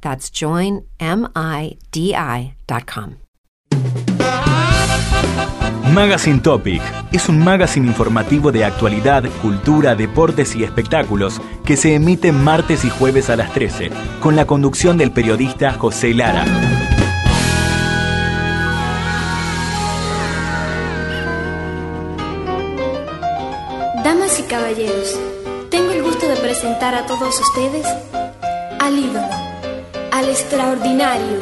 That's joinmidi.com. Magazine Topic es un magazine informativo de actualidad, cultura, deportes y espectáculos que se emite martes y jueves a las 13, con la conducción del periodista José Lara. Damas y caballeros, tengo el gusto de presentar a todos ustedes al ídolo, al extraordinario,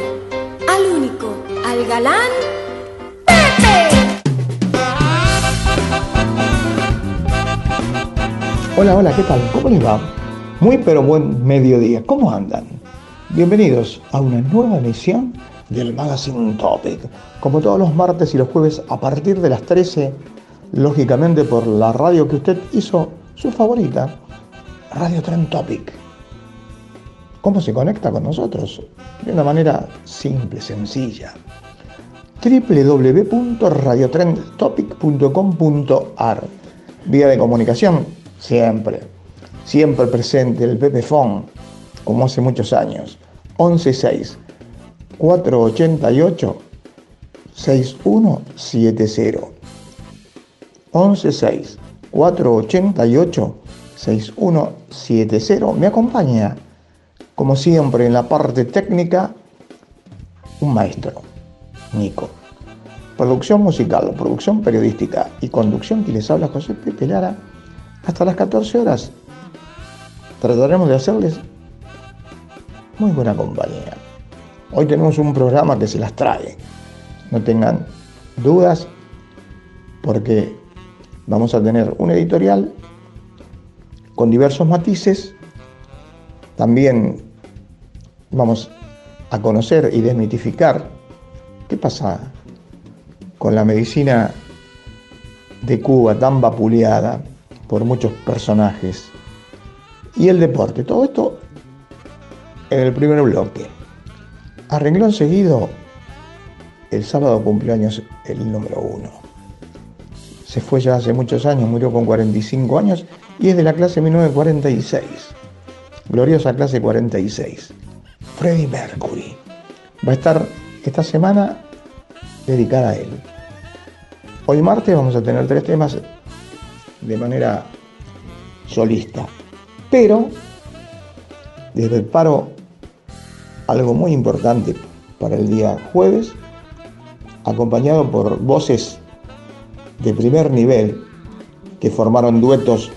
al único, al galán, Pepe. Hola, hola, ¿qué tal? ¿Cómo les va? Muy pero buen mediodía. ¿Cómo andan? Bienvenidos a una nueva emisión del Magazine Topic. Como todos los martes y los jueves a partir de las 13, lógicamente por la radio que usted hizo su favorita, Radio Trend Topic. ¿Cómo se conecta con nosotros? De una manera simple, sencilla. www.radiotrendtopic.com.ar Vía de comunicación, siempre, siempre presente el Pepefon, como hace muchos años. 116 488 6170 116 488 6170 me acompaña como siempre en la parte técnica un maestro Nico. Producción musical, producción periodística y conducción que les habla José Pepe Lara hasta las 14 horas. Trataremos de hacerles muy buena compañía. Hoy tenemos un programa que se las trae. No tengan dudas porque vamos a tener un editorial con diversos matices. También vamos a conocer y desmitificar ¿Qué pasa con la medicina de Cuba tan vapuleada por muchos personajes? Y el deporte, todo esto en el primer bloque. A renglón seguido, el sábado cumpleaños el número uno. Se fue ya hace muchos años, murió con 45 años y es de la clase 1946. Gloriosa clase 46. Freddie Mercury. Va a estar esta semana dedicada a él. Hoy martes vamos a tener tres temas de manera solista, pero les preparo algo muy importante para el día jueves, acompañado por voces de primer nivel que formaron duetos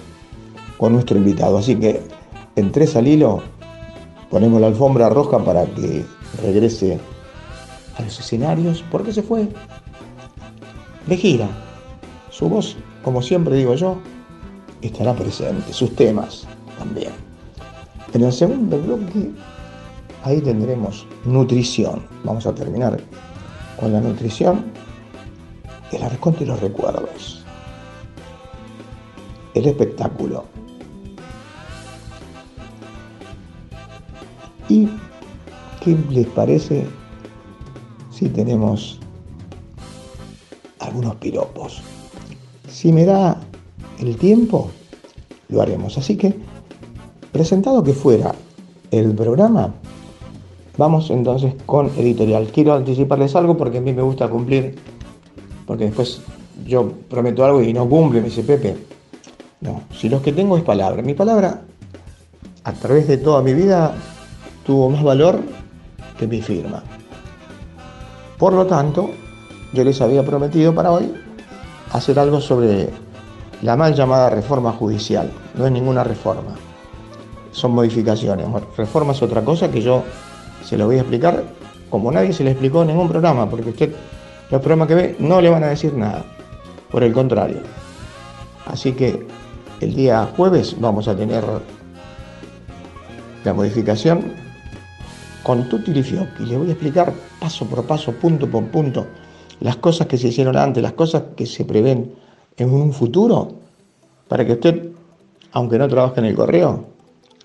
con nuestro invitado. Así que en tres ponemos la alfombra roja para que regrese a los escenarios porque se fue de gira. Su voz, como siempre digo yo, estará presente, sus temas también. En el segundo bloque, ahí tendremos nutrición. Vamos a terminar con la nutrición, el arcón de los recuerdos, el espectáculo. ¿Y qué les parece si tenemos algunos piropos. Si me da el tiempo, lo haremos. Así que, presentado que fuera el programa, vamos entonces con editorial. Quiero anticiparles algo porque a mí me gusta cumplir, porque después yo prometo algo y no cumple, me dice Pepe. No, si los que tengo es palabra. Mi palabra, a través de toda mi vida, tuvo más valor que mi firma. Por lo tanto, yo les había prometido para hoy hacer algo sobre la mal llamada reforma judicial. No es ninguna reforma, son modificaciones. Reforma es otra cosa que yo se lo voy a explicar como nadie se le explicó en ningún programa, porque usted, los programas que ve, no le van a decir nada. Por el contrario. Así que el día jueves vamos a tener la modificación con tutti y Le voy a explicar paso por paso, punto por punto, las cosas que se hicieron antes, las cosas que se prevén en un futuro, para que usted, aunque no trabaje en el correo,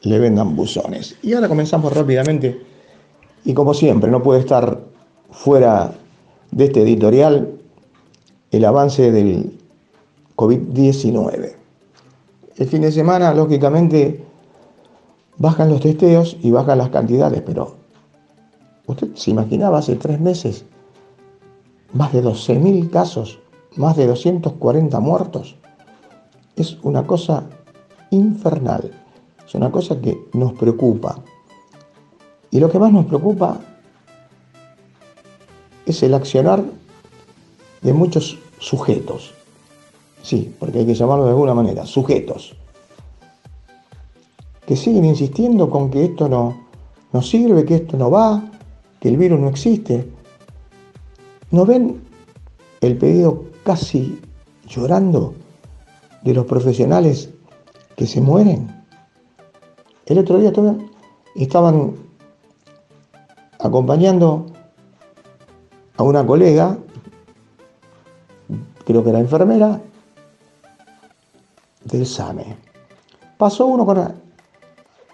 le vendan buzones. Y ahora comenzamos rápidamente, y como siempre, no puede estar fuera de este editorial el avance del COVID-19. El fin de semana, lógicamente, bajan los testeos y bajan las cantidades, pero usted se imaginaba hace tres meses más de 12.000 casos, más de 240 muertos. Es una cosa infernal, es una cosa que nos preocupa. Y lo que más nos preocupa es el accionar de muchos sujetos. Sí, porque hay que llamarlo de alguna manera, sujetos. Que siguen insistiendo con que esto no, no sirve, que esto no va, el virus no existe. ¿No ven el pedido casi llorando de los profesionales que se mueren? El otro día estaban acompañando a una colega, creo que era enfermera, del SAME. Pasó uno con,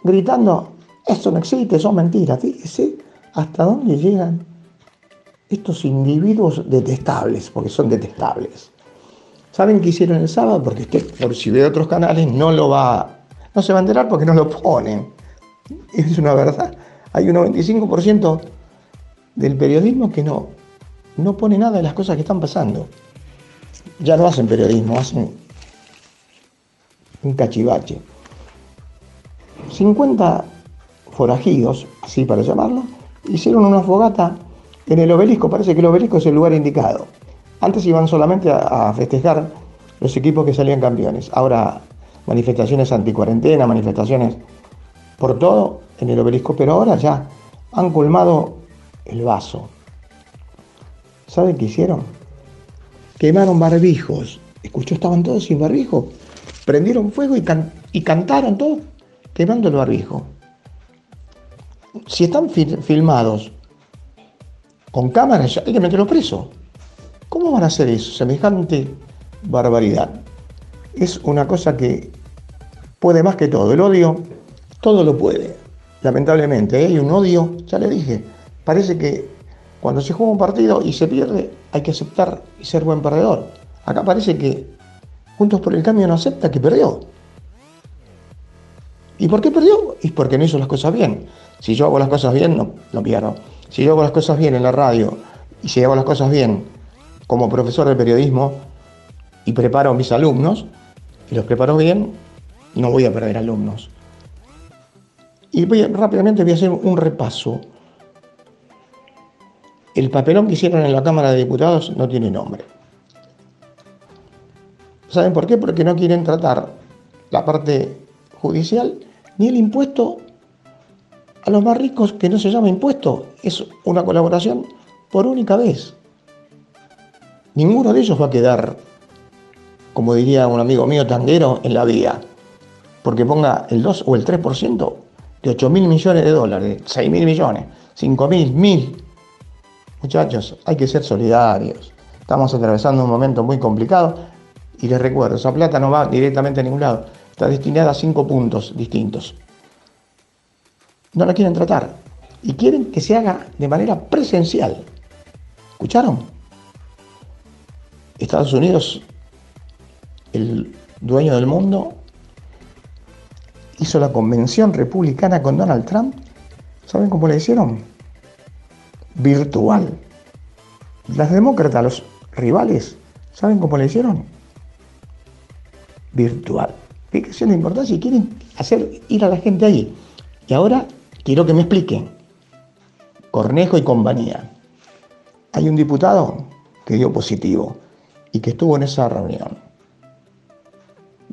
gritando, esto no existe, son mentiras. Fíjese hasta dónde llegan estos individuos detestables, porque son detestables. ¿Saben qué hicieron el sábado? Porque usted, por si ve otros canales, no lo va, no se va a enterar porque no lo ponen. Es una verdad. Hay un 95% del periodismo que no, no pone nada de las cosas que están pasando. Ya no hacen periodismo, hacen un cachivache. 50 forajidos, así para llamarlo, hicieron una fogata en el obelisco. Parece que el obelisco es el lugar indicado. Antes iban solamente a, festejar los equipos que salían campeones. Ahora manifestaciones anticuarentena, manifestaciones por todo en el obelisco, pero ahora ya han colmado el vaso. ¿Saben qué hicieron? Quemaron barbijos. Escuchó, estaban todos sin barbijo prendieron fuego y, cantaron todo quemando el barbijo. Si están filmados con cámaras, hay que meterlos preso. ¿Cómo van a hacer eso? Semejante barbaridad. Es una cosa que puede más que todo. El odio, todo lo puede. Lamentablemente, ¿eh? hay un odio, ya le dije, parece que cuando se juega un partido y se pierde, hay que aceptar y ser buen perdedor. Acá parece que Juntos por el Cambio no acepta que perdió. ¿Y por qué perdió? Y porque no hizo las cosas bien. Si yo hago las cosas bien, no, no pierdo. Si yo hago las cosas bien en la radio y si hago las cosas bien como profesor de periodismo y preparo a mis alumnos, y los preparo bien, no voy a perder alumnos. Y voy rápidamente voy a hacer un repaso. El papelón que hicieron en la Cámara de Diputados no tiene nombre. ¿Saben por qué? Porque no quieren tratar la parte judicial ni el impuesto a los más ricos, que no se llama impuesto, es una colaboración por única vez. Ninguno de ellos va a quedar, como diría un amigo mío tanguero, en la vía, porque ponga el 2 o el 3% de 8 mil millones de dólares, 6 mil millones, 5 mil, mil. Muchachos, hay que ser solidarios. Estamos atravesando un momento muy complicado y les recuerdo, esa plata no va directamente a ningún lado, está destinada a cinco puntos distintos. No la quieren tratar y quieren que se haga de manera presencial. ¿Escucharon? Estados Unidos, el dueño del mundo, hizo la convención republicana con Donald Trump. ¿Saben cómo le hicieron? Virtual. Las demócratas, los rivales, ¿saben cómo le hicieron? virtual. Fíjense la importancia si quieren hacer ir a la gente ahí. Y ahora quiero que me expliquen. Cornejo y compañía. Hay un diputado que dio positivo y que estuvo en esa reunión.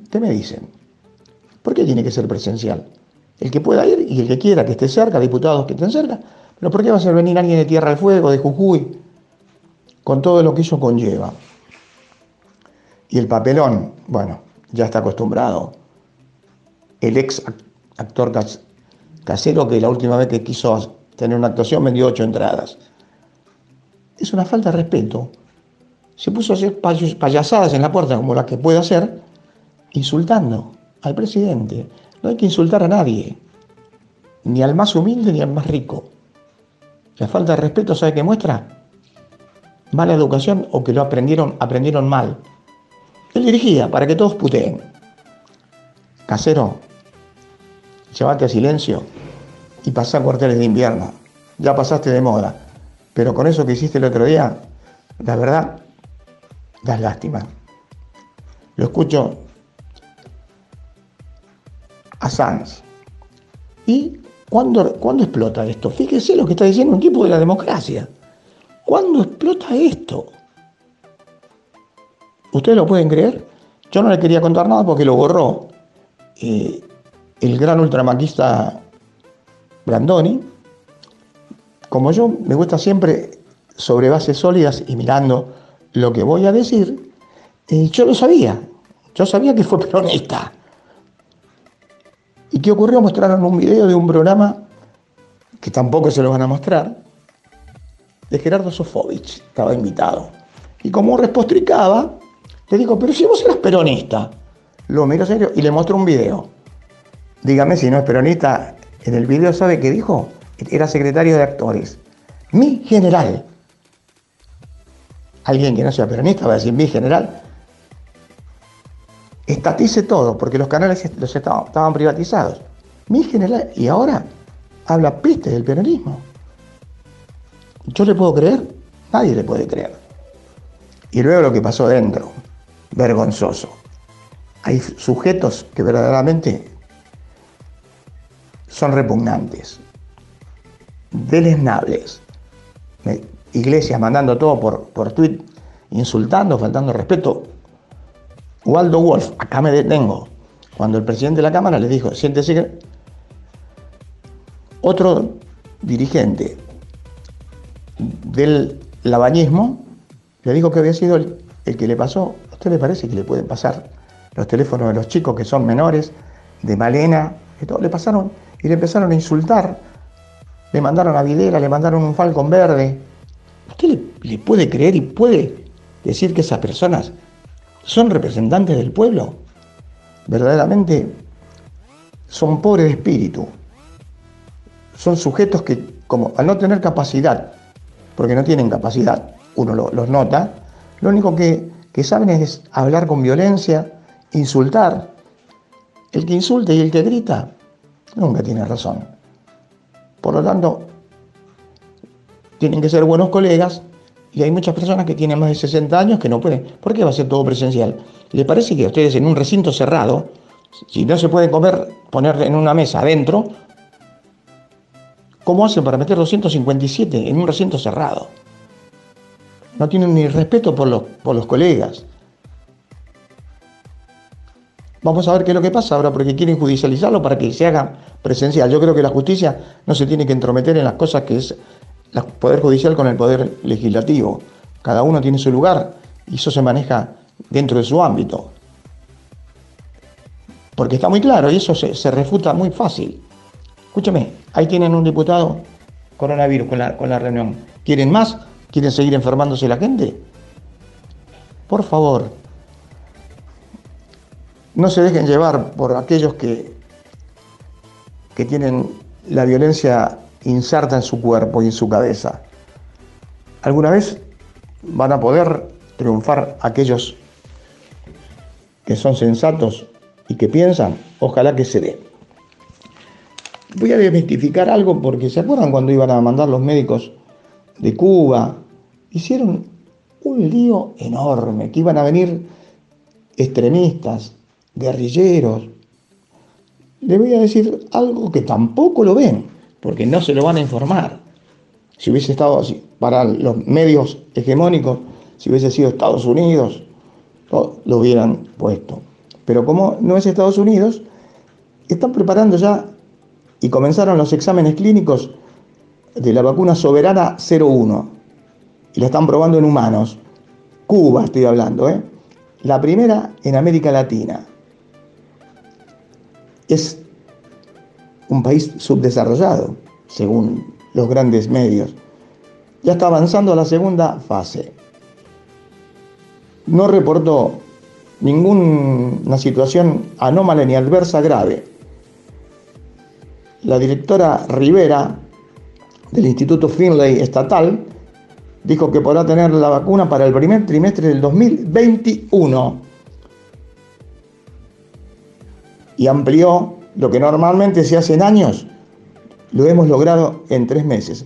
¿Qué me dicen? ¿Por qué tiene que ser presencial? El que pueda ir y el que quiera que esté cerca, diputados que estén cerca, pero ¿por qué va a ser venir alguien de Tierra del Fuego, de Jujuy, con todo lo que eso conlleva? Y el papelón, bueno, ya está acostumbrado. El ex actor casero que la última vez que quiso tener una actuación vendió ocho entradas. Es una falta de respeto. Se puso a hacer payasadas en la puerta como las que puede hacer, insultando al presidente. No hay que insultar a nadie, ni al más humilde ni al más rico. La falta de respeto, ¿sabe qué muestra? Mala educación o que lo aprendieron, aprendieron mal. Él dirigía para que todos puteen. Casero, llévate a silencio y pasá cuarteles de invierno. Ya pasaste de moda. Pero con eso que hiciste el otro día, la verdad, das lástima. Lo escucho a Sanz. ¿Y cuándo, cuándo explota esto? Fíjese lo que está diciendo un tipo de la democracia. ¿Cuándo explota esto? ¿Ustedes lo pueden creer? Yo no le quería contar nada porque lo borró eh, el gran ultramaquista Brandoni. Como yo me gusta siempre sobre bases sólidas y mirando lo que voy a decir, yo lo sabía. Yo sabía que fue peronista. ¿Y qué ocurrió? Mostraron un video de un programa que tampoco se lo van a mostrar, de Gerardo Sofovich, estaba invitado. Y como repostricaba, le digo, pero si vos eras peronista, lo miro serio y le muestro un video. Dígame si no es peronista, en el video sabe qué dijo, era secretario de actores. Mi general. Alguien que no sea peronista va a decir mi general estatice todo, porque los canales los estaban, privatizados. Mi general, y ahora habla peste del peronismo. ¿Yo le puedo creer? Nadie le puede creer. Y luego lo que pasó dentro, vergonzoso. Hay sujetos que verdaderamente son repugnantes, deleznables. Iglesias mandando todo por, por tweet, insultando, faltando respeto, Waldo Wolf, acá me detengo. Cuando el presidente de la Cámara le dijo, siéntese que... Otro dirigente del labañismo le dijo que había sido el, que le pasó. ¿A usted le parece que le pueden pasar los teléfonos de los chicos que son menores, de Malena, que todo le pasaron y le empezaron a insultar? Le mandaron a Videra, le mandaron un falcón verde. ¿Usted le, puede creer y puede decir que esas personas son representantes del pueblo. Verdaderamente son pobres de espíritu. Son sujetos que, como al no tener capacidad, porque no tienen capacidad, uno los nota, lo único que, que saben es hablar con violencia, insultar. El que insulta y el que grita nunca tiene razón. Por lo tanto, tienen que ser buenos colegas y hay muchas personas que tienen más de 60 años que no pueden. ¿Por qué va a ser todo presencial? ¿Le parece que ustedes en un recinto cerrado, si no se pueden comer, poner en una mesa adentro, ¿cómo hacen para meter 257 en un recinto cerrado? No tienen ni respeto por los, por los colegas. Vamos a ver qué es lo que pasa ahora, porque quieren judicializarlo para que se haga presencial. Yo creo que la justicia no se tiene que entrometer en las cosas que es el Poder Judicial con el Poder Legislativo. Cada uno tiene su lugar y eso se maneja dentro de su ámbito. Porque está muy claro y eso se, refuta muy fácil. Escúchame, ahí tienen un diputado coronavirus con la, con la reunión. ¿Quieren más? ¿Quieren seguir enfermándose la gente? Por favor, no se dejen llevar por aquellos que, que tienen la violencia inserta en su cuerpo y en su cabeza. ¿Alguna vez van a poder triunfar aquellos que son sensatos y que piensan? Ojalá que se dé. Voy a desmitificar algo porque ¿se acuerdan cuando iban a mandar los médicos de Cuba? Hicieron un lío enorme, que iban a venir extremistas, guerrilleros. Le voy a decir algo que tampoco lo ven porque no se lo van a informar. Si hubiese estado así, para los medios hegemónicos, Si hubiese sido Estados Unidos, lo hubieran puesto. Pero como no es Estados Unidos, están preparando ya y comenzaron los exámenes clínicos de la vacuna soberana 01 y la están probando en humanos. Cuba estoy hablando, ¿eh? La primera en América Latina. Es un país subdesarrollado, según los grandes medios. Ya está avanzando a la segunda fase. No reportó ninguna situación anómala ni adversa grave. La directora Rivera del Instituto Finlay Estatal dijo que podrá tener la vacuna para el primer trimestre del 2021 y amplió lo que normalmente se hace en años, lo hemos logrado en tres meses.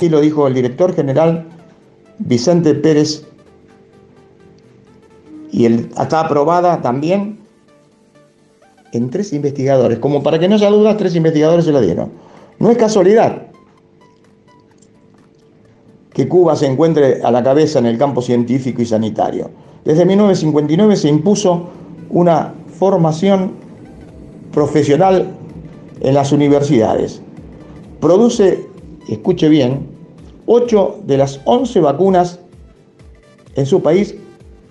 Así lo dijo el director general Vicente Pérez y está aprobada también en tres investigadores. Como para que no haya dudas, tres investigadores se la dieron. No es casualidad que Cuba se encuentre a la cabeza en el campo científico y sanitario. Desde 1959 se impuso una formación profesional en las universidades. Produce escuche bien, 8 de las 11 vacunas en su país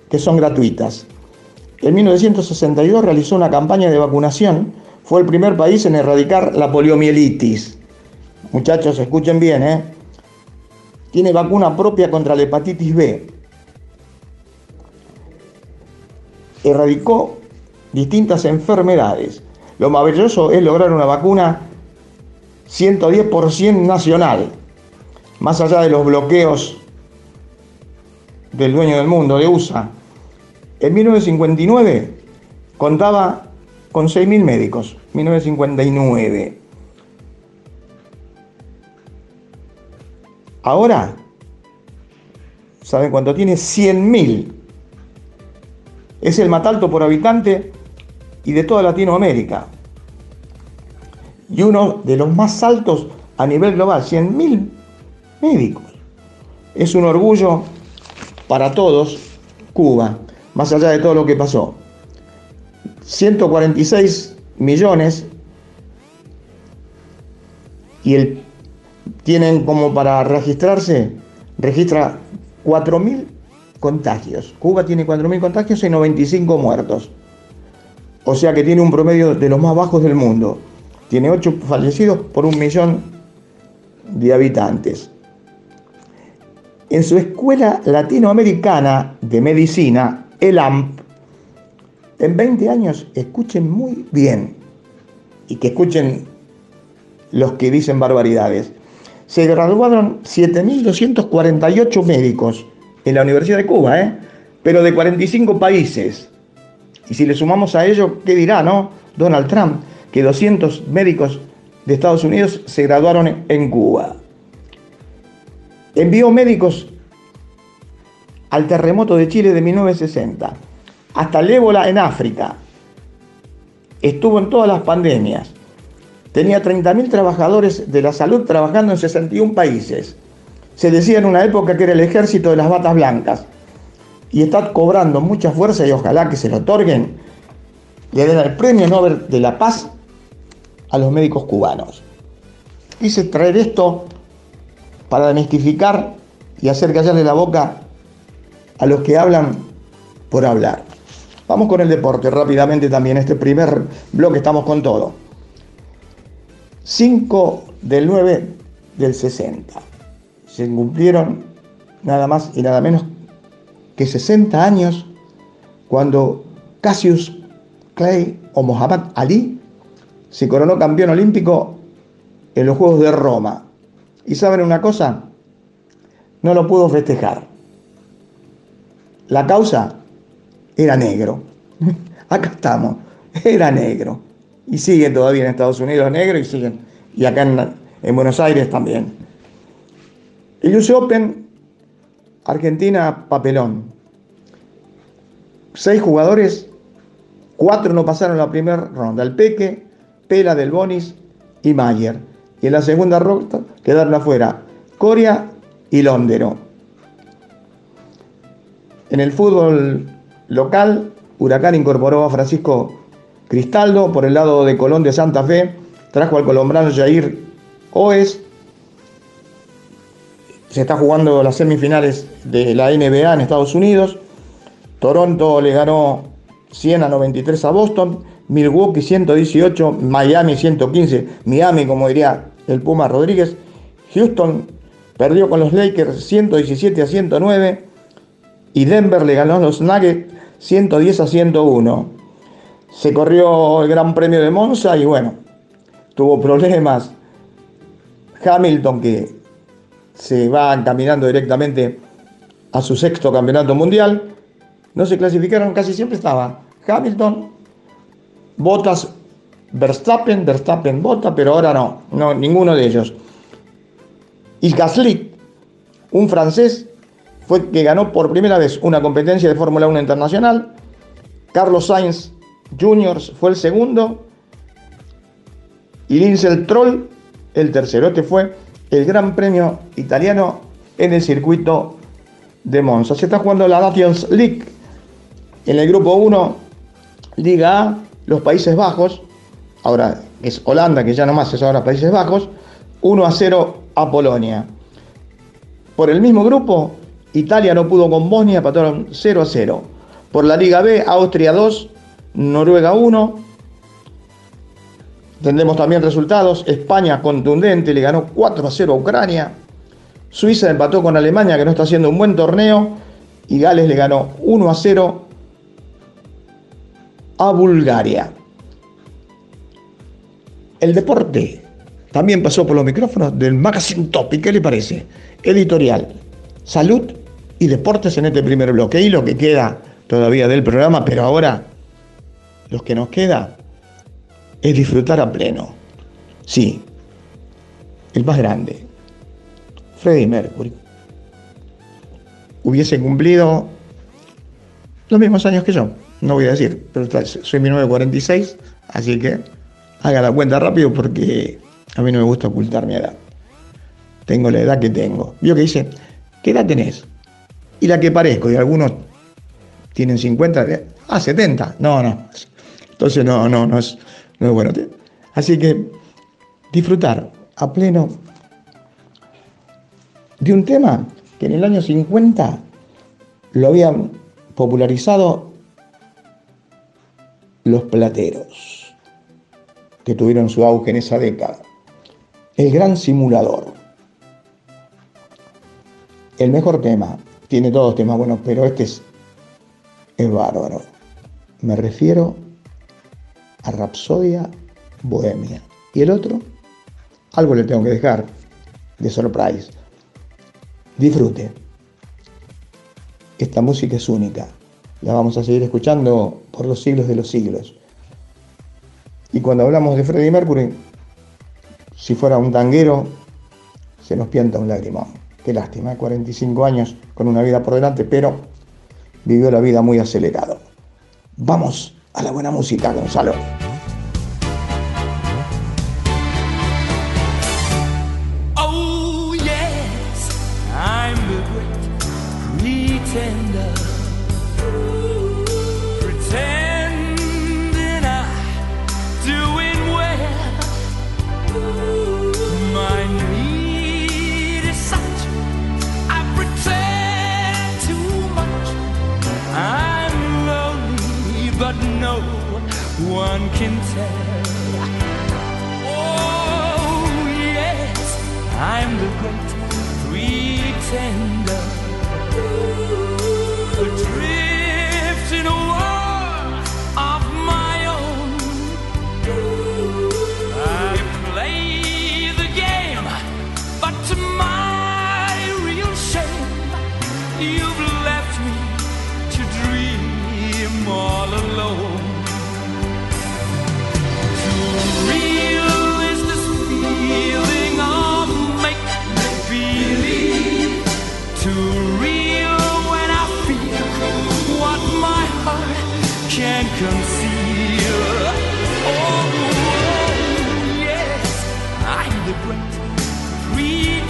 que son gratuitas. En 1962 realizó una campaña de vacunación, fue el primer país en erradicar la poliomielitis. Muchachos, escuchen bien, ¿eh? Tiene vacuna propia contra la hepatitis B. Erradicó distintas enfermedades. Lo maravilloso es lograr una vacuna 110% nacional, más allá de los bloqueos del dueño del mundo, de USA. En 1959 contaba con 6.000 médicos, 1959. Ahora, ¿saben cuánto tiene? 100.000. Es el más alto por habitante y de toda Latinoamérica y uno de los más altos a nivel global, 100.000 médicos. Es un orgullo para todos Cuba, más allá de todo lo que pasó. 146 millones y el, tienen como para registrarse, registra 4.000 contagios. Cuba tiene 4.000 contagios y 95 muertos. O sea que tiene un promedio de los más bajos del mundo. Tiene 8 fallecidos por un millón de habitantes. En su escuela latinoamericana de medicina, el AMP, en 20 años, escuchen muy bien y que escuchen los que dicen barbaridades. Se graduaron 7.248 médicos en la Universidad de Cuba, ¿eh? pero de 45 países. Y si le sumamos a ello, ¿qué dirá, no? Donald Trump que 200 médicos de Estados Unidos se graduaron en Cuba. Envió médicos al terremoto de Chile de 1960, hasta el ébola en África. Estuvo en todas las pandemias. Tenía 30.000 trabajadores de la salud trabajando en 61 países. Se decía en una época que era el ejército de las batas blancas. Y está cobrando mucha fuerza y ojalá que se lo otorguen. Le den el premio Nobel de la Paz a los médicos cubanos. Quise traer esto para demistificar y hacer callarle la boca a los que hablan por hablar. Vamos con el deporte rápidamente también. Este primer bloque estamos con todo. 5 del 9 del 60. Se cumplieron nada más y nada menos que 60 años cuando Cassius Clay o Muhammad Ali se coronó campeón olímpico en los Juegos de Roma. ¿Y saben una cosa? No lo pudo festejar. La causa era negro. Acá estamos, era negro. Y sigue todavía en Estados Unidos negro y siguen. Y acá en, Buenos Aires también. El US Open, Argentina, papelón. Seis jugadores, cuatro no pasaron la primera ronda. El Peque, Pela del Bonis y Mayer. Y en la segunda ronda quedaron afuera Coria y Londero. En el fútbol local, Huracán incorporó a Francisco Cristaldo por el lado de Colón de Santa Fe, trajo al colombrano Jair Oes. Se está jugando las semifinales de la NBA en Estados Unidos. Toronto le ganó 100 a 93 a Boston, Milwaukee 118, Miami 115, Miami como diría el Puma Rodríguez, Houston perdió con los Lakers 117 a 109 y Denver le ganó a los Nuggets 110 a 101. Se corrió el Gran Premio de Monza y bueno, tuvo problemas. Hamilton que se va caminando directamente a su sexto campeonato mundial. No se clasificaron, casi siempre estaba Hamilton, Bottas, Verstappen, Verstappen, Bottas, pero ahora no, no ninguno de ellos. Y Gasly, un francés fue que ganó por primera vez una competencia de Fórmula 1 internacional. Carlos Sainz Jr. fue el segundo. Y Lindsay Troll el tercero. Este fue el Gran Premio italiano en el circuito de Monza. Se está jugando la Nations League en el grupo 1, Liga A, los Países Bajos. Ahora es Holanda, que ya no más es ahora Países Bajos. 1 a 0 a Polonia. Por el mismo grupo, Italia no pudo con Bosnia, empataron 0 a 0. Por la Liga B, Austria 2, Noruega 1. Tendremos también resultados. España contundente, le ganó 4 a 0 a Ucrania. Suiza empató con Alemania, que no está haciendo un buen torneo. Y Gales le ganó 1 a 0 a Bulgaria. El deporte también pasó por los micrófonos del Magazine Topic. ¿Qué le parece? Editorial. Salud y deportes en este primer bloque. Y lo que queda todavía del programa, pero ahora lo que nos queda es disfrutar a pleno. Sí, el más grande, Freddie Mercury, hubiese cumplido los mismos años que yo. No voy a decir, pero soy 1946, así que haga la cuenta rápido porque a mí no me gusta ocultar mi edad. Tengo la edad que tengo. Vio que dice, ¿qué edad tenés? y la que parezco, y algunos tienen 50, ah, 70, no, no. Entonces no, no, no es, no es bueno. Así que disfrutar a pleno de un tema que en el año 50 lo habían popularizado los plateros, que tuvieron su auge en esa década. El gran simulador. El mejor tema tiene todos temas buenos, pero este es, es bárbaro. Me refiero a Rapsodia Bohemia. Y el otro, algo le tengo que dejar de surprise. Disfrute. Esta música es única. La vamos a seguir escuchando por los siglos de los siglos. Y cuando hablamos de Freddie Mercury, si fuera un tanguero, se nos pianta un lagrimón. Qué lástima, 45 años con una vida por delante, pero vivió la vida muy acelerado. Vamos a la buena música, Gonzalo.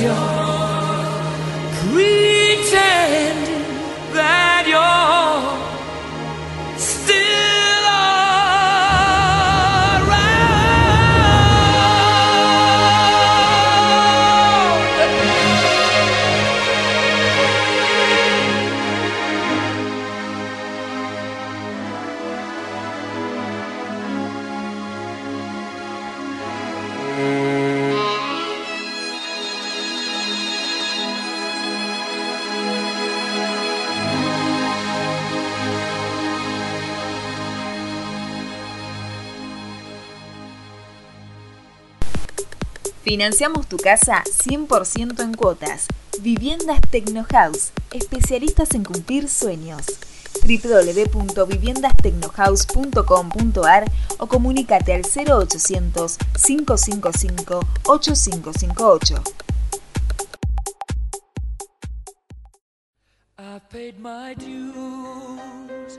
Savior. Financiamos tu casa 100% en cuotas. Viviendas Tecnohouse, especialistas en cumplir sueños. www.viviendastecnohouse.com.ar o comunícate al 0800 555 8558. I've paid my dues,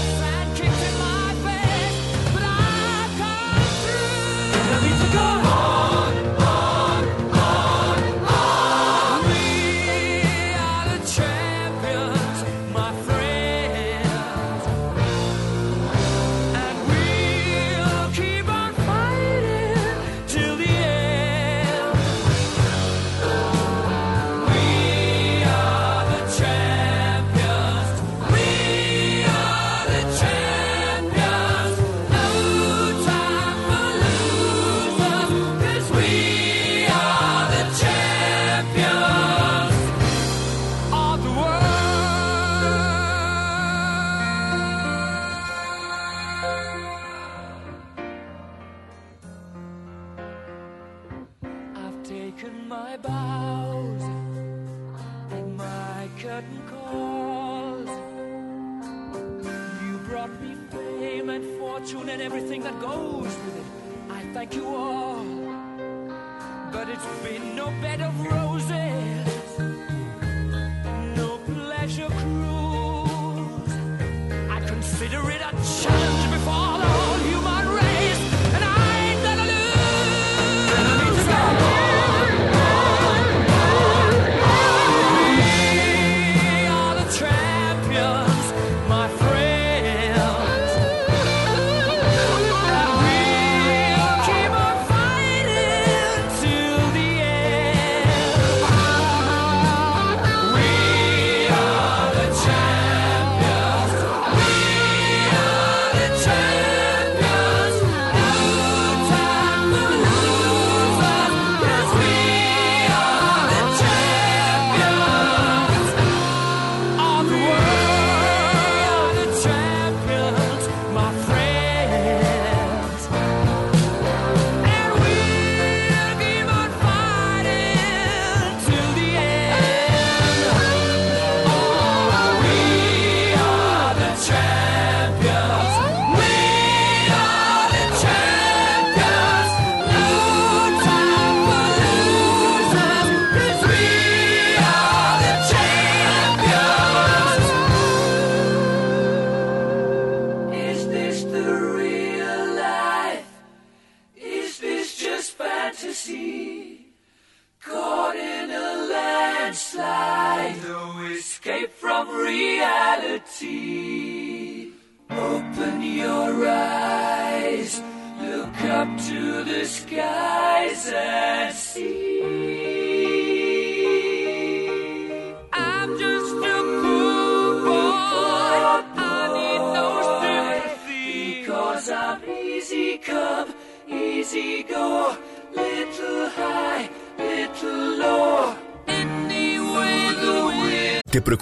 cruel.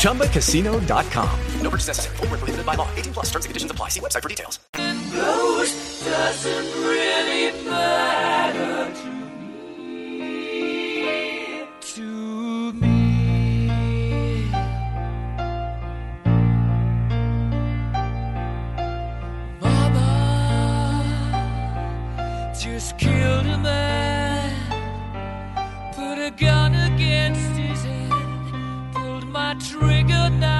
ChumbaCasino.com. No purchase necessary. Void where prohibited by law. 18 plus terms and conditions apply. See website for details. blows doesn't really matter to me. To me. Mama just killed But I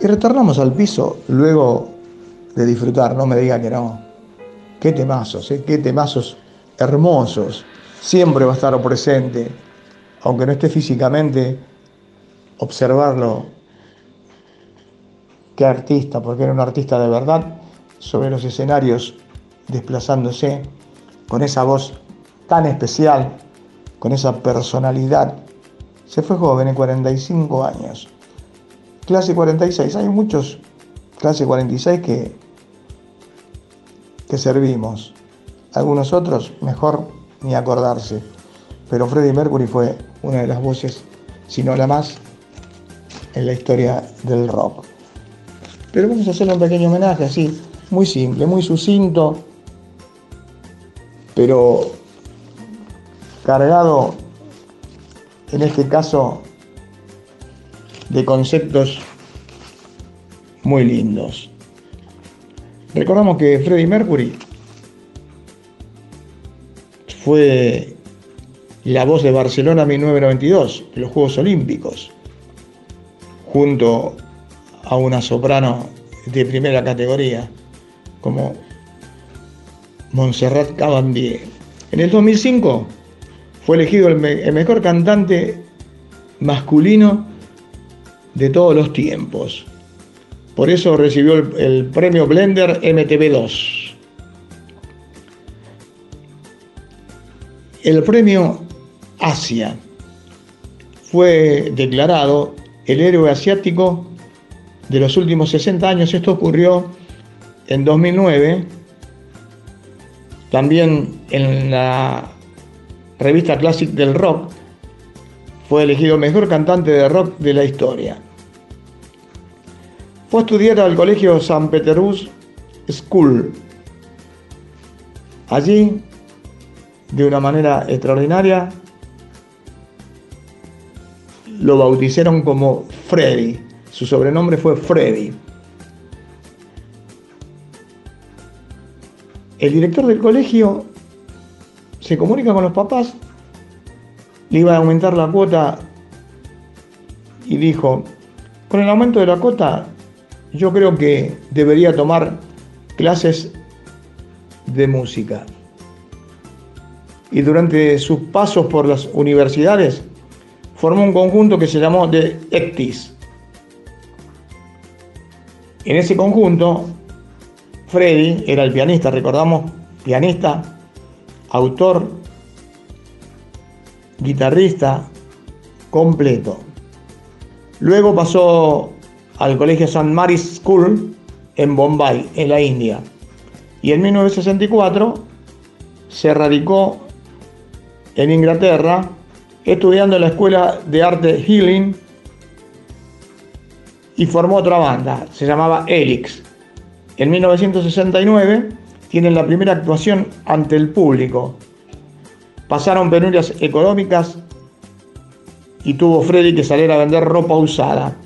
Y retornamos al piso luego de disfrutar, no me diga que no. Qué temazos, ¿eh? qué temazos hermosos. Siempre va a estar presente, aunque no esté físicamente, observarlo. Qué artista, porque era un artista de verdad, sobre los escenarios, desplazándose, con esa voz tan especial, con esa personalidad. Se fue joven, en 45 años. Clase 46, hay muchos clase 46 que, que servimos. Algunos otros, mejor ni acordarse. Pero Freddie Mercury fue una de las voces, si no la más, en la historia del rock. Pero vamos a hacerle un pequeño homenaje así, muy simple, muy sucinto, pero cargado, en este caso, de conceptos muy lindos. Recordamos que Freddie Mercury fue la voz de Barcelona 1992, de los Juegos Olímpicos, junto a una soprano de primera categoría como Montserrat Caballé. En el 2005 fue elegido el, el mejor cantante masculino de todos los tiempos. Por eso recibió el, premio Blender MTV2. El premio Asia fue declarado el héroe asiático de los últimos 60 años. Esto ocurrió en 2009. También en la revista Classic del Rock fue elegido mejor cantante de rock de la historia. Fue a estudiar al colegio San Petersburg School. Allí de una manera extraordinaria. Lo bautizaron como Freddy. Su sobrenombre fue Freddy. El director del colegio se comunica con los papás, le iba a aumentar la cuota y dijo, con el aumento de la cuota yo creo que debería tomar clases de música y durante sus pasos por las universidades formó un conjunto que se llamó The Ectis. En ese conjunto, Freddy era el pianista, recordamos, pianista, autor, guitarrista, completo. Luego pasó al Colegio St. Mary's School en Bombay, en la India. Y en 1964 se radicó en Inglaterra, estudiando en la Escuela de Arte Healing y formó otra banda, se llamaba Elix. En 1969 tienen la primera actuación ante el público. Pasaron penurias económicas y tuvo Freddy que salir a vender ropa usada.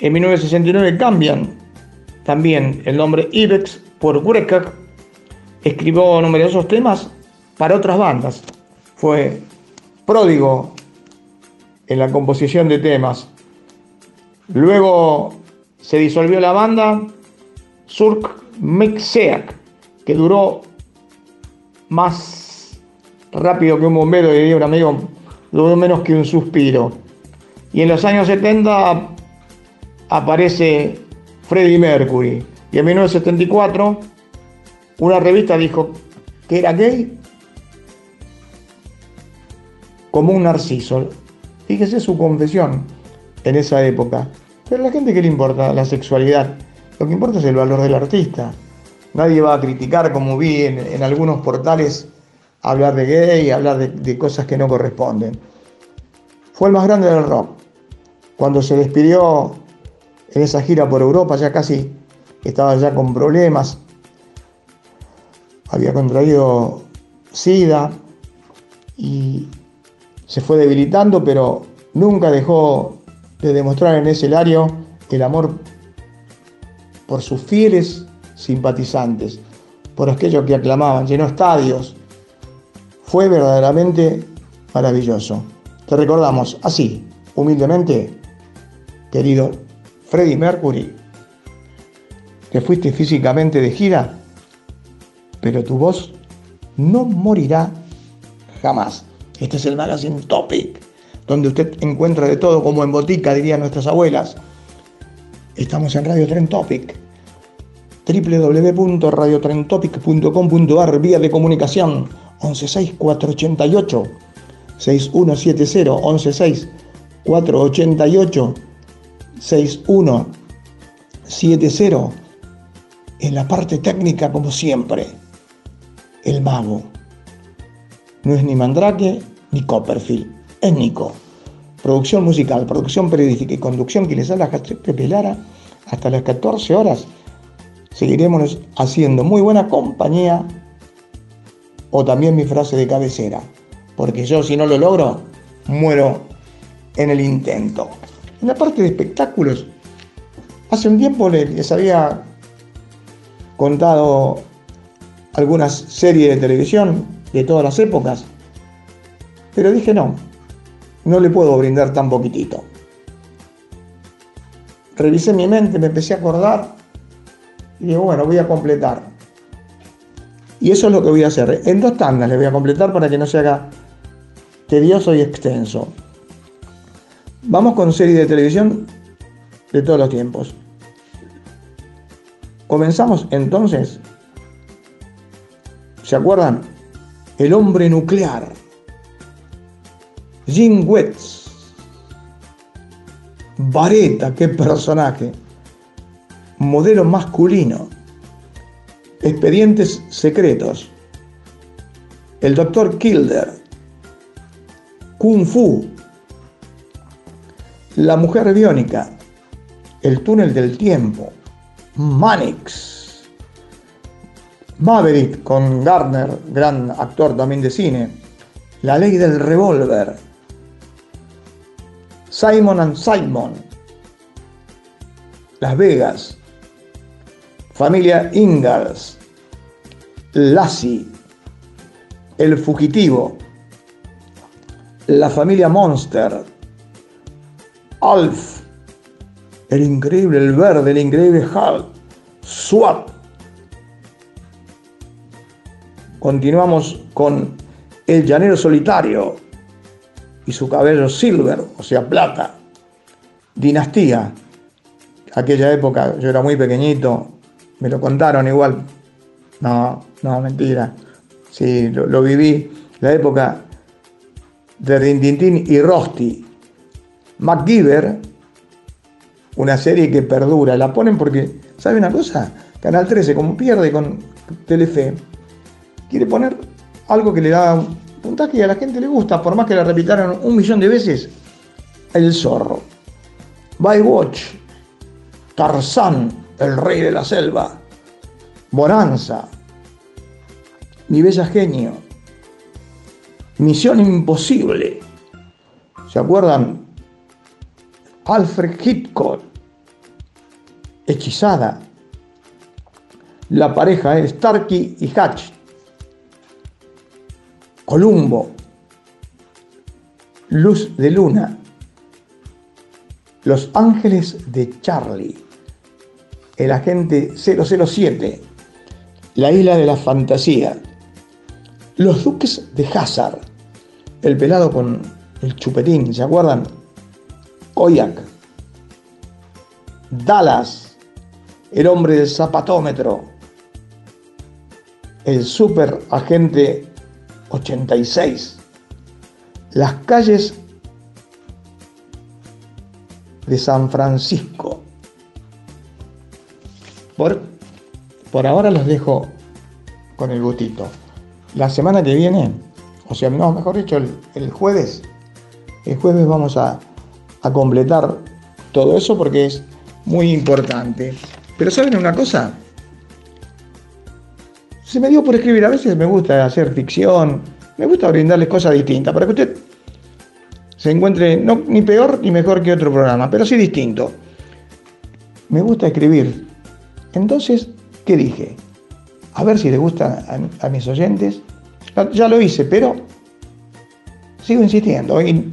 En 1969 cambian también el nombre Ibex por Gurekak. Escribió numerosos temas para otras bandas fue pródigo en la composición de temas. Luego se disolvió la banda Surk Mixeak, que duró más rápido que un bombero, diría un amigo, duró menos que un suspiro. Y en los años 70 aparece Freddie Mercury. Y en 1974 una revista dijo que era gay como un narciso. Fíjese su confesión en esa época. Pero a la gente, ¿qué le importa la sexualidad? Lo que importa es el valor del artista. Nadie va a criticar, como vi en, algunos portales, hablar de gay, hablar de cosas que no corresponden. Fue el más grande del rock. Cuando se despidió en esa gira por Europa, ya casi estaba ya con problemas. Había contraído SIDA y se fue debilitando, pero nunca dejó de demostrar en ese escenario el amor por sus fieles simpatizantes, por aquellos que aclamaban, llenó estadios. Fue verdaderamente maravilloso. Te recordamos así, humildemente, querido Freddie Mercury, te fuiste físicamente de gira, pero tu voz no morirá jamás. Este es el Magazine Topic, donde usted encuentra de todo como en botica, dirían nuestras abuelas. Estamos en Radio Tren Topic, www.radiotrentopic.com.ar, vía de comunicación 116488 6170 116488 6170 en la parte técnica como siempre. El mago. No es ni Mandrake ni Copperfield es Nico. Producción musical producción periodística y conducción que les habla Pepe hasta las 14 horas seguiremos haciendo muy buena compañía. O también mi frase de cabecera, porque yo si no lo logro, muero en el intento. En la parte de espectáculos, hace un tiempo les había contado algunas series de televisión de todas las épocas, pero dije no, no le puedo brindar tan poquitito. Revisé mi mente, me empecé a acordar y digo, bueno, voy a completar. Y eso es lo que voy a hacer. En dos tandas le voy a completar para que no se haga tedioso y extenso. Vamos con serie de televisión de todos los tiempos. Comenzamos entonces. ¿Se acuerdan? El hombre nuclear. Jim Wetz. Vareta, qué personaje. Modelo masculino Expedientes secretos. El doctor Kilder. Kung Fu. La mujer biónica. El túnel del tiempo. Manix. Maverick con Garner, gran actor también de cine. La ley del revólver. Simon and Simon. Las Vegas. Familia Ingalls, Lassie, El Fugitivo, La Familia Monster, Alf, El Increíble, El Verde, El Increíble Hulk, SWAT. Continuamos con El Llanero Solitario y su cabello silver, o sea, plata. Dinastía. Aquella época yo era muy pequeñito, me lo contaron igual. No, no, mentira. Sí, lo, viví. La época de Rintintín y Rosti. MacGyver, una serie que perdura. La ponen porque, ¿sabe una cosa? Canal 13, como pierde con Telefe, quiere poner algo que le da un puntaje y a la gente le gusta, por más que la repitaron un millón de veces. El zorro. Watch. Tarzán el rey de la selva, Bonanza, mi bella genio, Misión Imposible. ¿Se acuerdan? Alfred Hitchcock, Hechizada, la pareja es Starkey y Hatch, Columbo, Luz de Luna, Los Ángeles de Charlie. El agente 007, la isla de la fantasía, los duques de Hazard, el pelado con el chupetín, ¿se acuerdan? Koyak, Dallas, el hombre del zapatómetro, el super agente 86, las calles de San Francisco, por, ahora los dejo con el gustito. La semana que viene, o sea, no, mejor dicho, el, jueves, el jueves vamos a, a completar todo eso porque es muy importante. Pero ¿saben una cosa? Se me dio por escribir, a veces me gusta hacer ficción, me gusta brindarles cosas distintas, para que usted se encuentre no, ni peor ni mejor que otro programa, pero sí distinto. Me gusta escribir, entonces, ¿qué dije? A ver si le gusta a, mis oyentes. Ya lo hice, pero sigo insistiendo. Y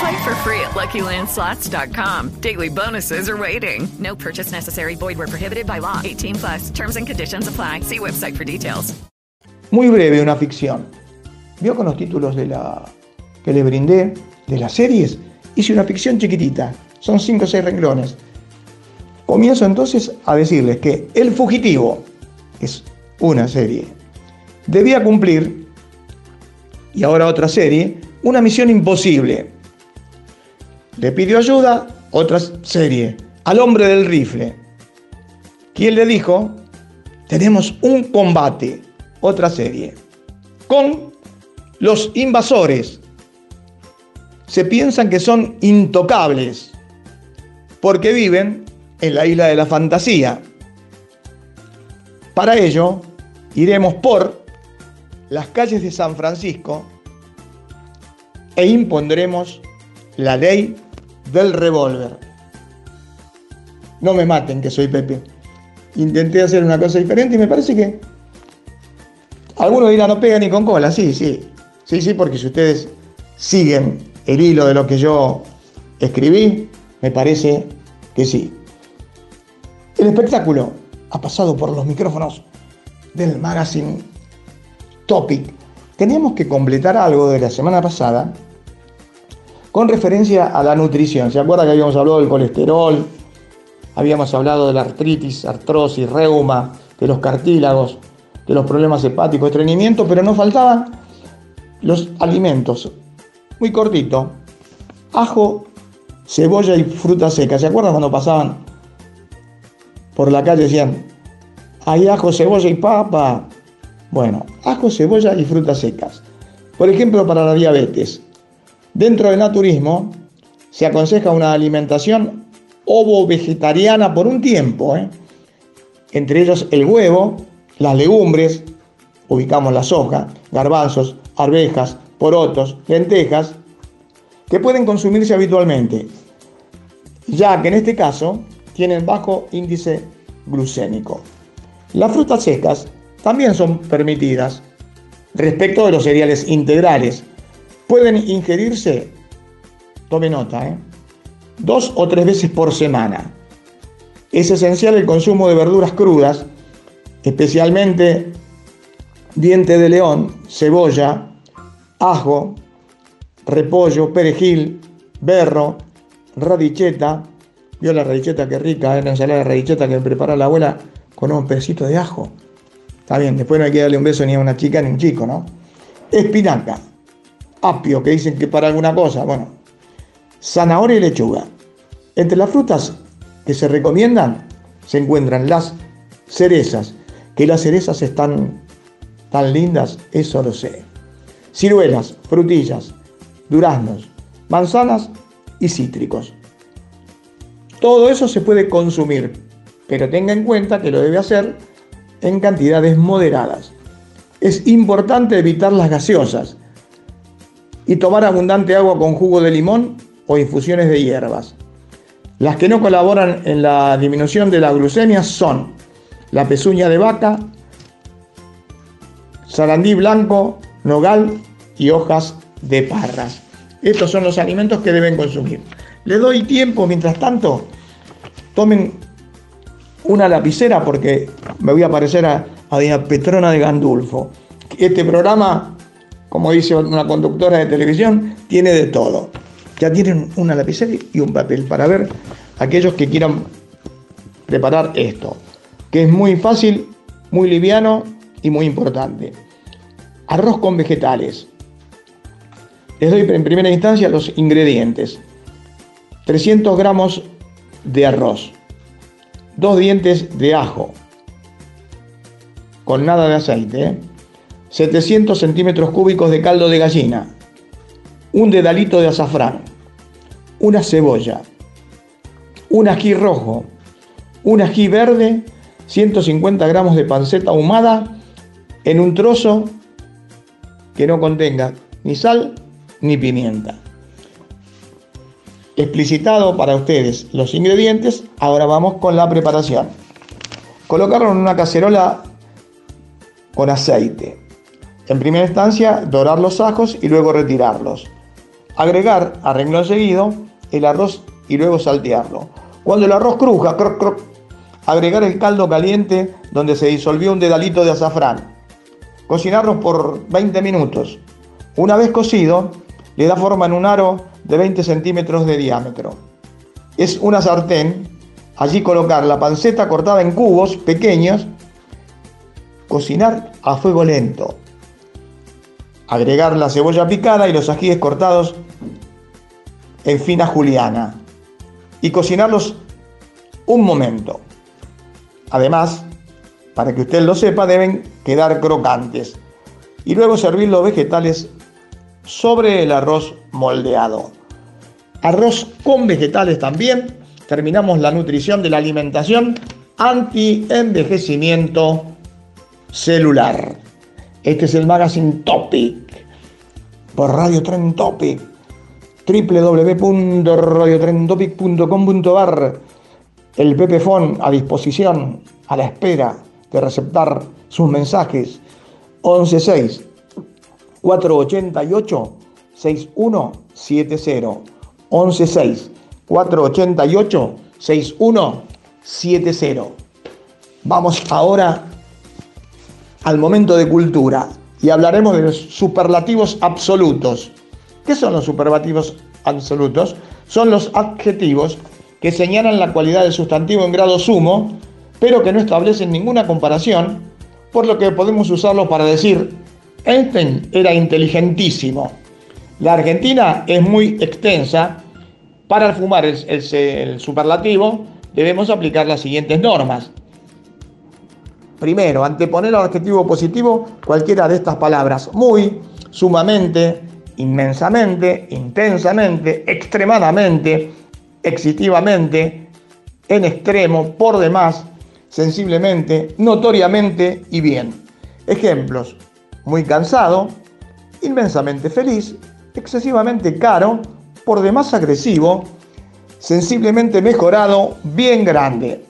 Play for free at LuckyLandSlots.com. Daily bonuses are waiting. No purchase necessary. Void were prohibited by law. 18 plus. Terms and conditions apply. See website for details. Muy breve, una ficción. ¿Vio con los títulos de la que le brindé de las series? Hice una ficción chiquitita. Son 5 o 6 renglones. Comienzo entonces a decirles que El Fugitivo es una serie. Debía cumplir, y ahora otra serie, una misión imposible. Le pidió ayuda, otra serie, al hombre del rifle. ¿Quién le dijo? Tenemos un combate, otra serie, con los invasores. Se piensan que son intocables porque viven en la isla de la fantasía. Para ello, iremos por las calles de San Francisco e impondremos la ley del revólver. No me maten que soy Pepe. Intenté hacer una cosa diferente y me parece que algunos dirán no pega ni con cola. Sí, sí. Sí, sí, porque si ustedes siguen el hilo de lo que yo escribí, me parece que sí. El espectáculo ha pasado por los micrófonos del magazine Topic. Teníamos que completar algo de la semana pasada con referencia a la nutrición. ¿Se acuerda que habíamos hablado del colesterol? Habíamos hablado de la artritis, artrosis, reuma, de los cartílagos, de los problemas hepáticos, estreñimiento, pero nos faltaban los alimentos. Muy cortito. Ajo, cebolla y fruta seca. ¿Se acuerdan cuando pasaban por la calle decían, hay ajo, cebolla y papa? Bueno, ajo, cebolla y frutas secas. Por ejemplo, para la diabetes. Dentro del naturismo se aconseja una alimentación ovo-vegetariana por un tiempo. ¿eh? Entre ellos el huevo, las legumbres, ubicamos la soja, garbanzos, arvejas, porotos, lentejas, que pueden consumirse habitualmente, ya que en este caso tienen bajo índice glucémico. Las frutas secas también son permitidas respecto de los cereales integrales. Pueden ingerirse, tome nota, ¿eh? dos o tres veces por semana. Es esencial el consumo de verduras crudas, especialmente diente de león, cebolla, ajo, repollo, perejil, berro, radicheta. Vio la radicheta que rica, ¿eh? la ensalada de radicheta que prepara la abuela con un pedacito de ajo. Está bien, después no hay que darle un beso ni a una chica ni a un chico, ¿no? Espinaca, apio, que dicen que para alguna cosa, bueno, zanahoria y lechuga. Entre las frutas que se recomiendan se encuentran las cerezas, que las cerezas están tan lindas, eso lo sé. Ciruelas, frutillas, duraznos, manzanas y cítricos. Todo eso se puede consumir, pero tenga en cuenta que lo debe hacer en cantidades moderadas. Es importante evitar las gaseosas y tomar abundante agua con jugo de limón o infusiones de hierbas. Las que no colaboran en la disminución de la glucemia son la pezuña de vaca, sarandí blanco, nogal y hojas de parras. Estos son los alimentos que deben consumir. Le doy tiempo, mientras tanto, tomen una lapicera porque me voy a parecer a, a Petrona de Gandulfo. Este programa, como dice una conductora de televisión, tiene de todo. Ya tienen una lapicera y un papel para ver aquellos que quieran preparar esto, que es muy fácil, muy liviano y muy importante. Arroz con vegetales. Les doy en primera instancia los ingredientes. 300 gramos de arroz, dos dientes de ajo, con nada de aceite, 700 centímetros cúbicos de caldo de gallina, un dedalito de azafrán, una cebolla, un ají rojo, un ají verde, 150 gramos de panceta ahumada en un trozo que no contenga ni sal ni pimienta. Explicitado para ustedes los ingredientes, ahora vamos con la preparación. Colocarlo en una cacerola con aceite. En primera instancia, dorar los ajos y luego retirarlos. Agregar a renglón seguido el arroz y luego saltearlo. Cuando el arroz cruja, agregar el caldo caliente donde se disolvió un dedalito de azafrán. Cocinarlos por 20 minutos. Una vez cocido, le da forma en un aro de 20 centímetros de diámetro. Es una sartén, allí colocar la panceta cortada en cubos pequeños, cocinar a fuego lento. Agregar la cebolla picada y los ajíes cortados en fina juliana y cocinarlos un momento. Además, para que usted lo sepa, deben quedar crocantes. Y luego servir los vegetales sobre el arroz moldeado. Arroz con vegetales también. Terminamos la nutrición de la alimentación anti-envejecimiento celular. Este es el Magazine Topic por Radio Tren Topic www.radiotrentopic.com.ar El Pepefon a disposición, a la espera de receptar sus mensajes. 116 488 6170 116 488 6170 Vamos ahora al momento de cultura y hablaremos de los superlativos absolutos. ¿Qué son los superlativos absolutos? Son los adjetivos que señalan la cualidad del sustantivo en grado sumo, pero que no establecen ninguna comparación, por lo que podemos usarlos para decir, Einstein era inteligentísimo. La Argentina es muy extensa. Para fumar el, el, el superlativo debemos aplicar las siguientes normas. Primero, anteponer al adjetivo positivo cualquiera de estas palabras. Muy, sumamente, inmensamente, intensamente, extremadamente, excitivamente, en extremo, por demás, sensiblemente, notoriamente y bien. Ejemplos. Muy cansado, inmensamente feliz, excesivamente caro, por demás agresivo, sensiblemente mejorado, bien grande.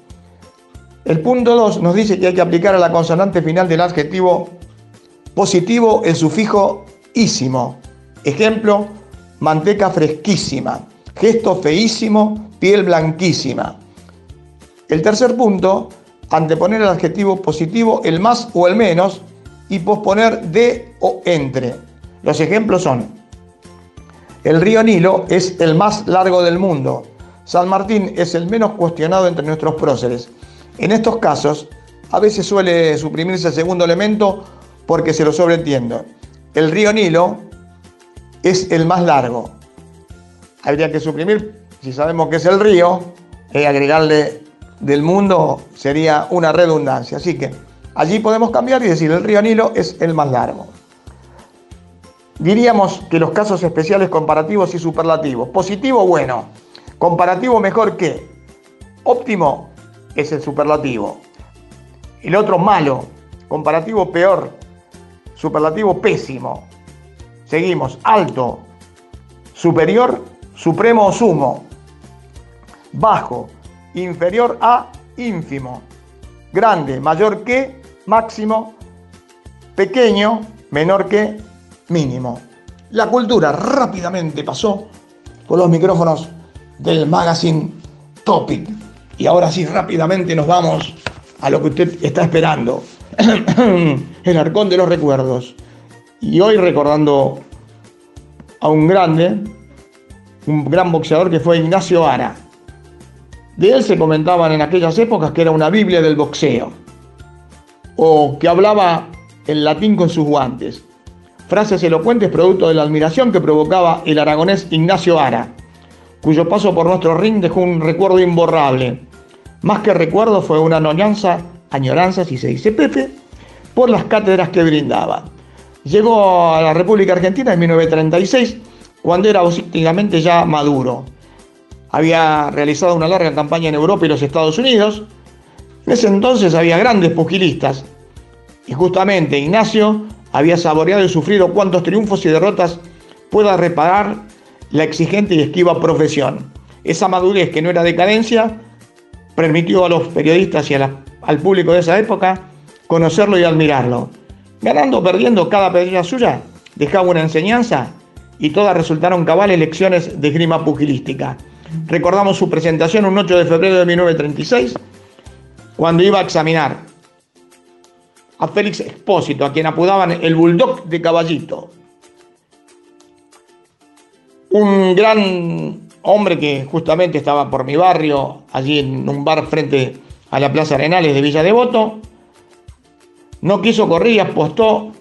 El punto 2 nos dice que hay que aplicar a la consonante final del adjetivo positivo el sufijo ísimo. Ejemplo, manteca fresquísima, gesto feísimo, piel blanquísima. El tercer punto, anteponer al adjetivo positivo el más o el menos y posponer de o entre. Los ejemplos son, el río Nilo es el más largo del mundo. San Martín es el menos cuestionado entre nuestros próceres. En estos casos, a veces suele suprimirse el segundo elemento porque se lo sobreentiende. El río Nilo es el más largo. Habría que suprimir, si sabemos que es el río, eh, agregarle del mundo sería una redundancia. Así que allí podemos cambiar y decir el río Nilo es el más largo. Diríamos que los casos especiales comparativos y superlativos. Positivo, bueno. Comparativo, mejor que. Óptimo es el superlativo. El otro, malo. Comparativo, peor. Superlativo, pésimo. Seguimos. Alto. Superior, supremo o sumo. Bajo. Inferior a ínfimo. Grande, mayor que, máximo. Pequeño, menor que, mínimo. La cultura rápidamente pasó por los micrófonos del magazine Topic. Y ahora sí, rápidamente nos vamos a lo que usted está esperando. El arcón de los recuerdos. Y hoy recordando a un grande, un gran boxeador que fue Ignacio Ara. De él se comentaban en aquellas épocas que era una Biblia del boxeo. O que hablaba el latín con sus guantes. Frases elocuentes producto de la admiración que provocaba el aragonés Ignacio Ara, cuyo paso por nuestro ring dejó un recuerdo imborrable. Más que recuerdo fue una añoranza, añoranza si se dice Pepe, por las cátedras que brindaba. Llegó a la República Argentina en 1936, cuando era políticamente ya maduro. Había realizado una larga campaña en Europa y los Estados Unidos. En ese entonces había grandes pugilistas, Y justamente Ignacio había saboreado y sufrido cuantos triunfos y derrotas pueda reparar la exigente y esquiva profesión. Esa madurez que no era decadencia permitió a los periodistas y al público de esa época conocerlo y admirarlo. Ganando o perdiendo cada pedida suya, dejaba una enseñanza y todas resultaron cabales lecciones de grima pugilística. Recordamos su presentación un 8 de febrero de 1936, cuando iba a examinar a Félix Expósito, a quien apodaban el Bulldog de Caballito. Un gran hombre que justamente estaba por mi barrio, allí en un bar frente a la Plaza Arenales de Villa Devoto, no quiso correr apostó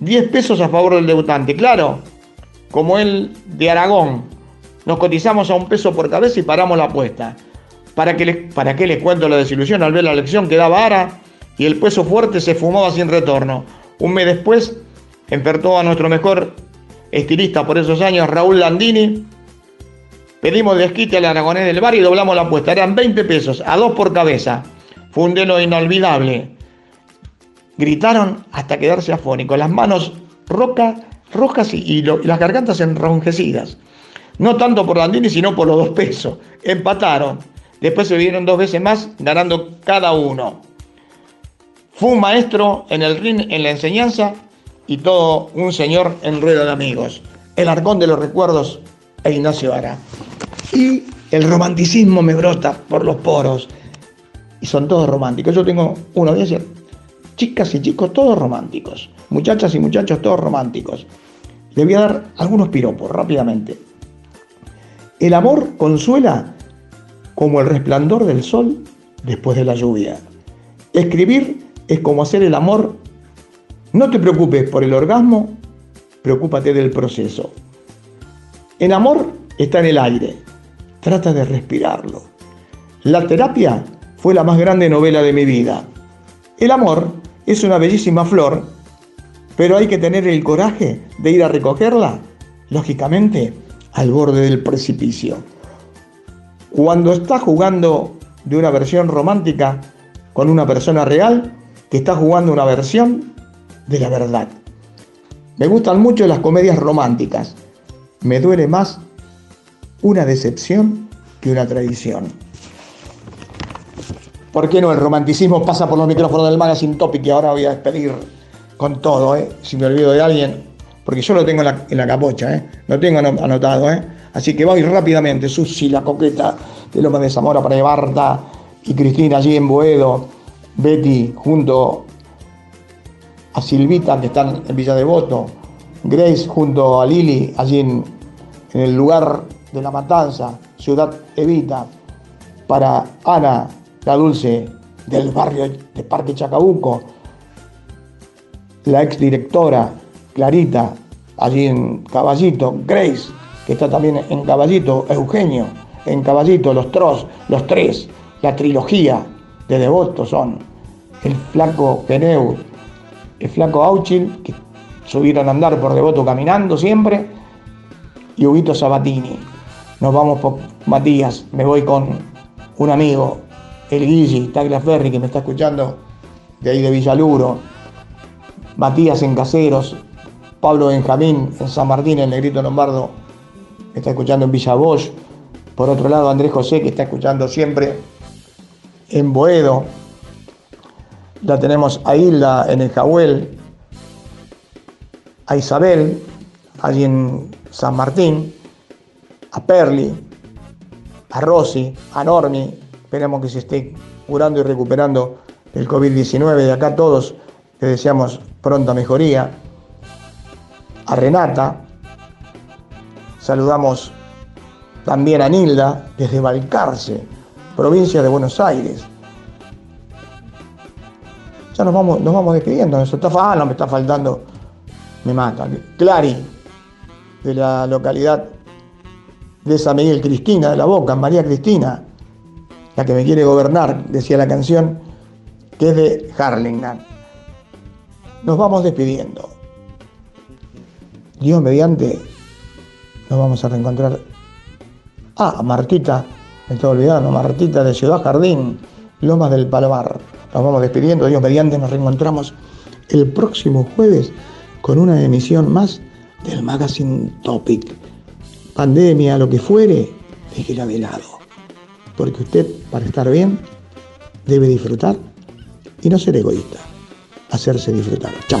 10 pesos a favor del debutante. Claro, como él de Aragón, nos cotizamos a un peso por cabeza y paramos la apuesta. ¿Para qué, les, ¿Para les cuento la desilusión al ver la elección que daba Ara y el peso fuerte se fumaba sin retorno? Un mes después, enfertó a nuestro mejor estilista por esos años, Raúl Landini. Pedimos desquite al aragonés del bar y doblamos la apuesta. Eran 20 pesos, a dos por cabeza. Fue un delo inolvidable. Gritaron hasta quedarse afónicos, las manos roca, rojas y, y las gargantas enronjecidas. No tanto por Landini, sino por los dos pesos. Empataron. Después se vieron dos veces más, ganando cada uno. Fue un maestro en el ring, en la enseñanza y todo un señor en rueda de amigos. El arcón de los recuerdos e Ignacio Ara. Y el romanticismo me brota por los poros. Y son todos románticos. Yo tengo una audiencia, chicas y chicos, todos románticos. Muchachas y muchachos, todos románticos. Le voy a dar algunos piropos rápidamente. El amor consuela como el resplandor del sol después de la lluvia. Escribir es como hacer el amor. No te preocupes por el orgasmo, preocúpate del proceso. El amor está en el aire, trata de respirarlo. La terapia fue la más grande novela de mi vida. El amor es una bellísima flor, pero hay que tener el coraje de ir a recogerla, lógicamente, al borde del precipicio. Cuando estás jugando de una versión romántica con una persona real, que está jugando una versión de la verdad. Me gustan mucho las comedias románticas. Me duele más una decepción que una tradición. ¿Por qué no? El romanticismo pasa por los micrófonos del Magazine Topic y ahora voy a despedir con todo, ¿eh? si me olvido de alguien, porque yo lo tengo en la, capocha, ¿eh? lo tengo anotado. ¿eh? Así que voy rápidamente, Susi, la coqueta de Loma de Zamora para Barta y Cristina allí en Boedo, Betty junto a Silvita que están en Villa Devoto, Grace junto a Lili allí en, el lugar de la matanza, Ciudad Evita, para Ana, la dulce del barrio de Parque Chacabuco, la exdirectora Clarita, allí en Caballito, Grace, que está también en Caballito, Eugenio, en Caballito, los Tros, los tres, la trilogía de devotos son el flaco Peneu, el flaco Auchil, que subieron a andar por devoto caminando siempre, y Huguito Sabatini. Nos vamos por Matías, me voy con un amigo, el Guilli, Taglia Ferri, que me está escuchando de ahí de Villaluro, Matías en Caseros, Pablo Benjamín en San Martín, el Negrito Lombardo, me está escuchando en Villa. Por otro lado, Andrés José, que está escuchando siempre en Boedo. La tenemos a Hilda en el Jahuel, a Isabel, allí en San Martín, a Perli, a Rosy, a Normi. Esperemos que se esté curando y recuperando el COVID-19 de acá todos. Le deseamos pronta mejoría. A Renata. Saludamos también a Nilda desde Valcarce, provincia de Buenos Aires. Ya nos vamos, nos vamos despidiendo. Eso está, ah, no, me está faltando. Me mata. Clary, de la localidad de San Miguel Cristina, de la Boca, María Cristina, la que me quiere gobernar, decía la canción, que es de Harlingham. Nos vamos despidiendo. Dios mediante, nos vamos a reencontrar. Ah, Martita, me estoy olvidando, Martita de Ciudad Jardín, Lomas del Palomar. Nos vamos despidiendo, Dios mediante, nos reencontramos el próximo jueves con una emisión más del Magazine Topic. Pandemia, lo que fuere, déjela de lado. Porque usted, para estar bien, debe disfrutar y no ser egoísta. Hacerse disfrutar. Chao.